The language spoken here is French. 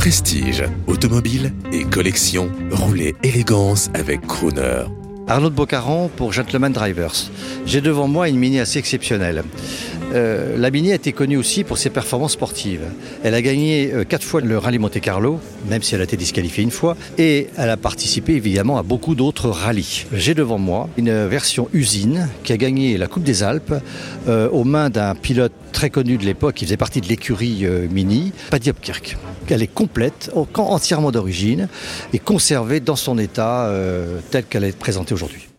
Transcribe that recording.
Prestige, automobile et collection, roulez élégance avec Crooner. Arnaud de pour Gentleman Drivers. J'ai devant moi une Mini assez exceptionnelle. Euh, la Mini a été connue aussi pour ses performances sportives. Elle a gagné euh, quatre fois le rallye Monte Carlo, même si elle a été disqualifiée une fois, et elle a participé évidemment à beaucoup d'autres rallyes. J'ai devant moi une version usine qui a gagné la Coupe des Alpes euh, aux mains d'un pilote très connu de l'époque qui faisait partie de l'écurie euh, Mini, Paddy Hopkirk. Elle est complète, entièrement d'origine et conservée dans son état tel qu'elle est présentée aujourd'hui.